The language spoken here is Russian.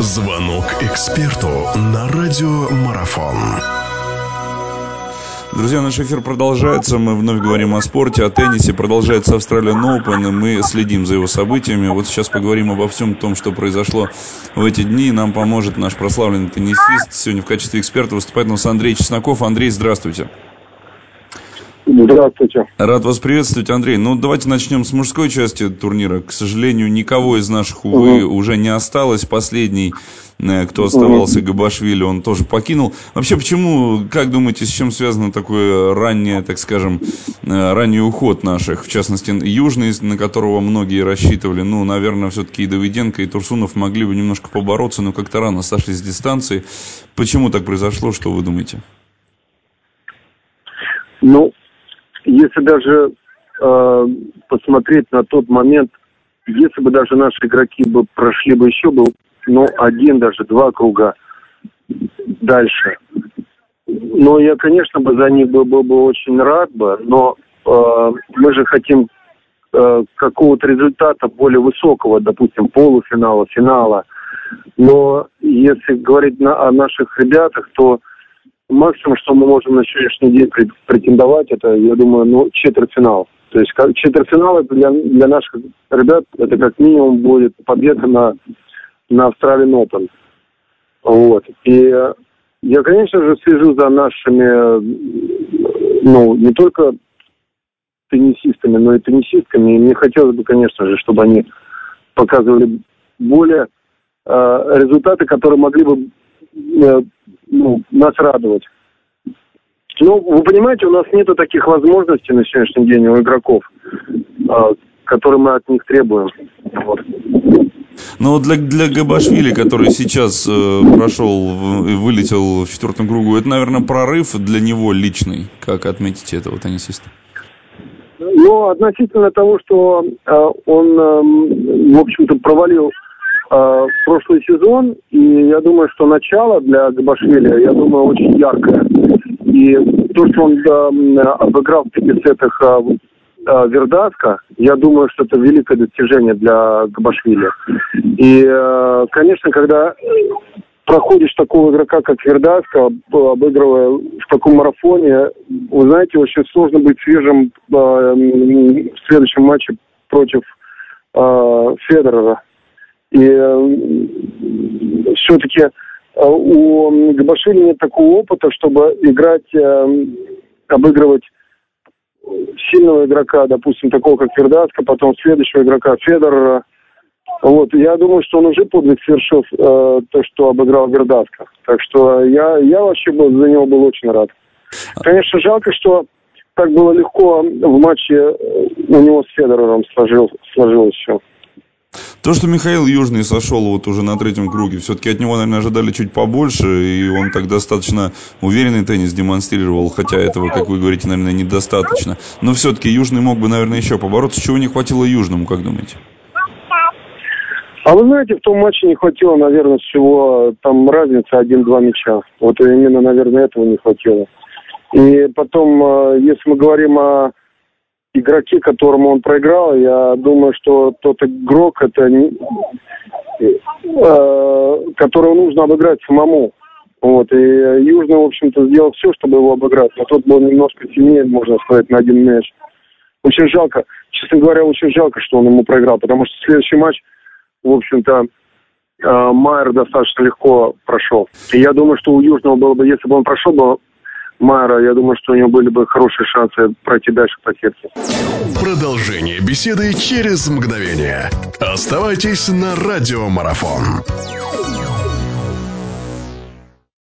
Звонок эксперту на радиомарафон. Друзья, наш эфир продолжается. Мы вновь говорим о спорте, о теннисе. Продолжается Австралиан Open, и мы следим за его событиями. Вот сейчас поговорим обо всем том, что произошло в эти дни. Нам поможет наш прославленный теннисист. Сегодня в качестве эксперта выступает у нас Андрей Чесноков. Андрей, здравствуйте. Здравствуйте. Рад вас приветствовать, Андрей. Ну, давайте начнем с мужской части турнира. К сожалению, никого из наших, увы, угу. уже не осталось. Последний, э, кто оставался, угу. Габашвили, он тоже покинул. Вообще, почему, как думаете, с чем связано такое раннее, так скажем, э, ранний уход наших? В частности, Южный, на которого многие рассчитывали. Ну, наверное, все-таки и Давиденко, и Турсунов могли бы немножко побороться, но как-то рано сошли с дистанции. Почему так произошло, что вы думаете? Ну, если даже э, посмотреть на тот момент, если бы даже наши игроки бы прошли бы еще бы, ну, один, даже два круга дальше. Но я, конечно, бы за них был, был бы очень рад бы, но э, мы же хотим э, какого-то результата более высокого, допустим, полуфинала, финала. Но если говорить на, о наших ребятах, то максимум, что мы можем на сегодняшний день претендовать, это, я думаю, ну, четвертьфинал. То есть четвертьфинал это для, для наших ребят, это как минимум будет победа на, на Австралиан Open. Вот. И я, конечно же, слежу за нашими, ну, не только теннисистами, но и теннисистками. И мне хотелось бы, конечно же, чтобы они показывали более э, результаты, которые могли бы э, ну, нас радовать. Ну, вы понимаете, у нас нету таких возможностей на сегодняшний день у игроков, э, которые мы от них требуем. Вот. Но для, для Габашвили, который сейчас э, прошел, вылетел в четвертом кругу, это, наверное, прорыв для него личный. Как отметите этого теннисиста? Ну, относительно того, что э, он, э, в общем-то, провалил прошлый сезон, и я думаю, что начало для Габашвили, я думаю, очень яркое. И то, что он э, обыграл в пяти сетах э, э, Вердаска, я думаю, что это великое достижение для Габашвили. И, э, конечно, когда проходишь такого игрока, как Вердаска, обыгрывая в таком марафоне, вы знаете, очень сложно быть свежим э, в следующем матче против э, Федерера. И э, все-таки э, у Габашвили нет такого опыта, чтобы играть, э, обыгрывать сильного игрока, допустим, такого как Вердаска, потом следующего игрока Федорера. Вот, я думаю, что он уже подвиг совершил э, то, что обыграл Вердаска. Так что я, я вообще был, за него был очень рад. Конечно, жалко, что так было легко в матче у него с Федорером сложил, сложилось все. То, что Михаил Южный сошел вот уже на третьем круге, все-таки от него, наверное, ожидали чуть побольше, и он так достаточно уверенный теннис демонстрировал, хотя этого, как вы говорите, наверное, недостаточно. Но все-таки Южный мог бы, наверное, еще побороться. Чего не хватило Южному, как думаете? А вы знаете, в том матче не хватило, наверное, всего там разница один-два мяча. Вот именно, наверное, этого не хватило. И потом, э, если мы говорим о игроки, которому он проиграл, я думаю, что тот игрок, это не, э, которого нужно обыграть самому. Вот, и Южный, в общем-то, сделал все, чтобы его обыграть, но тот был немножко сильнее, можно сказать, на один мяч. Очень жалко, честно говоря, очень жалко, что он ему проиграл, потому что следующий матч, в общем-то, э, Майер достаточно легко прошел. И я думаю, что у Южного было бы, если бы он прошел бы Майера, я думаю, что у него были бы хорошие шансы пройти дальше по сетке. Продолжение беседы через мгновение. Оставайтесь на радиомарафон.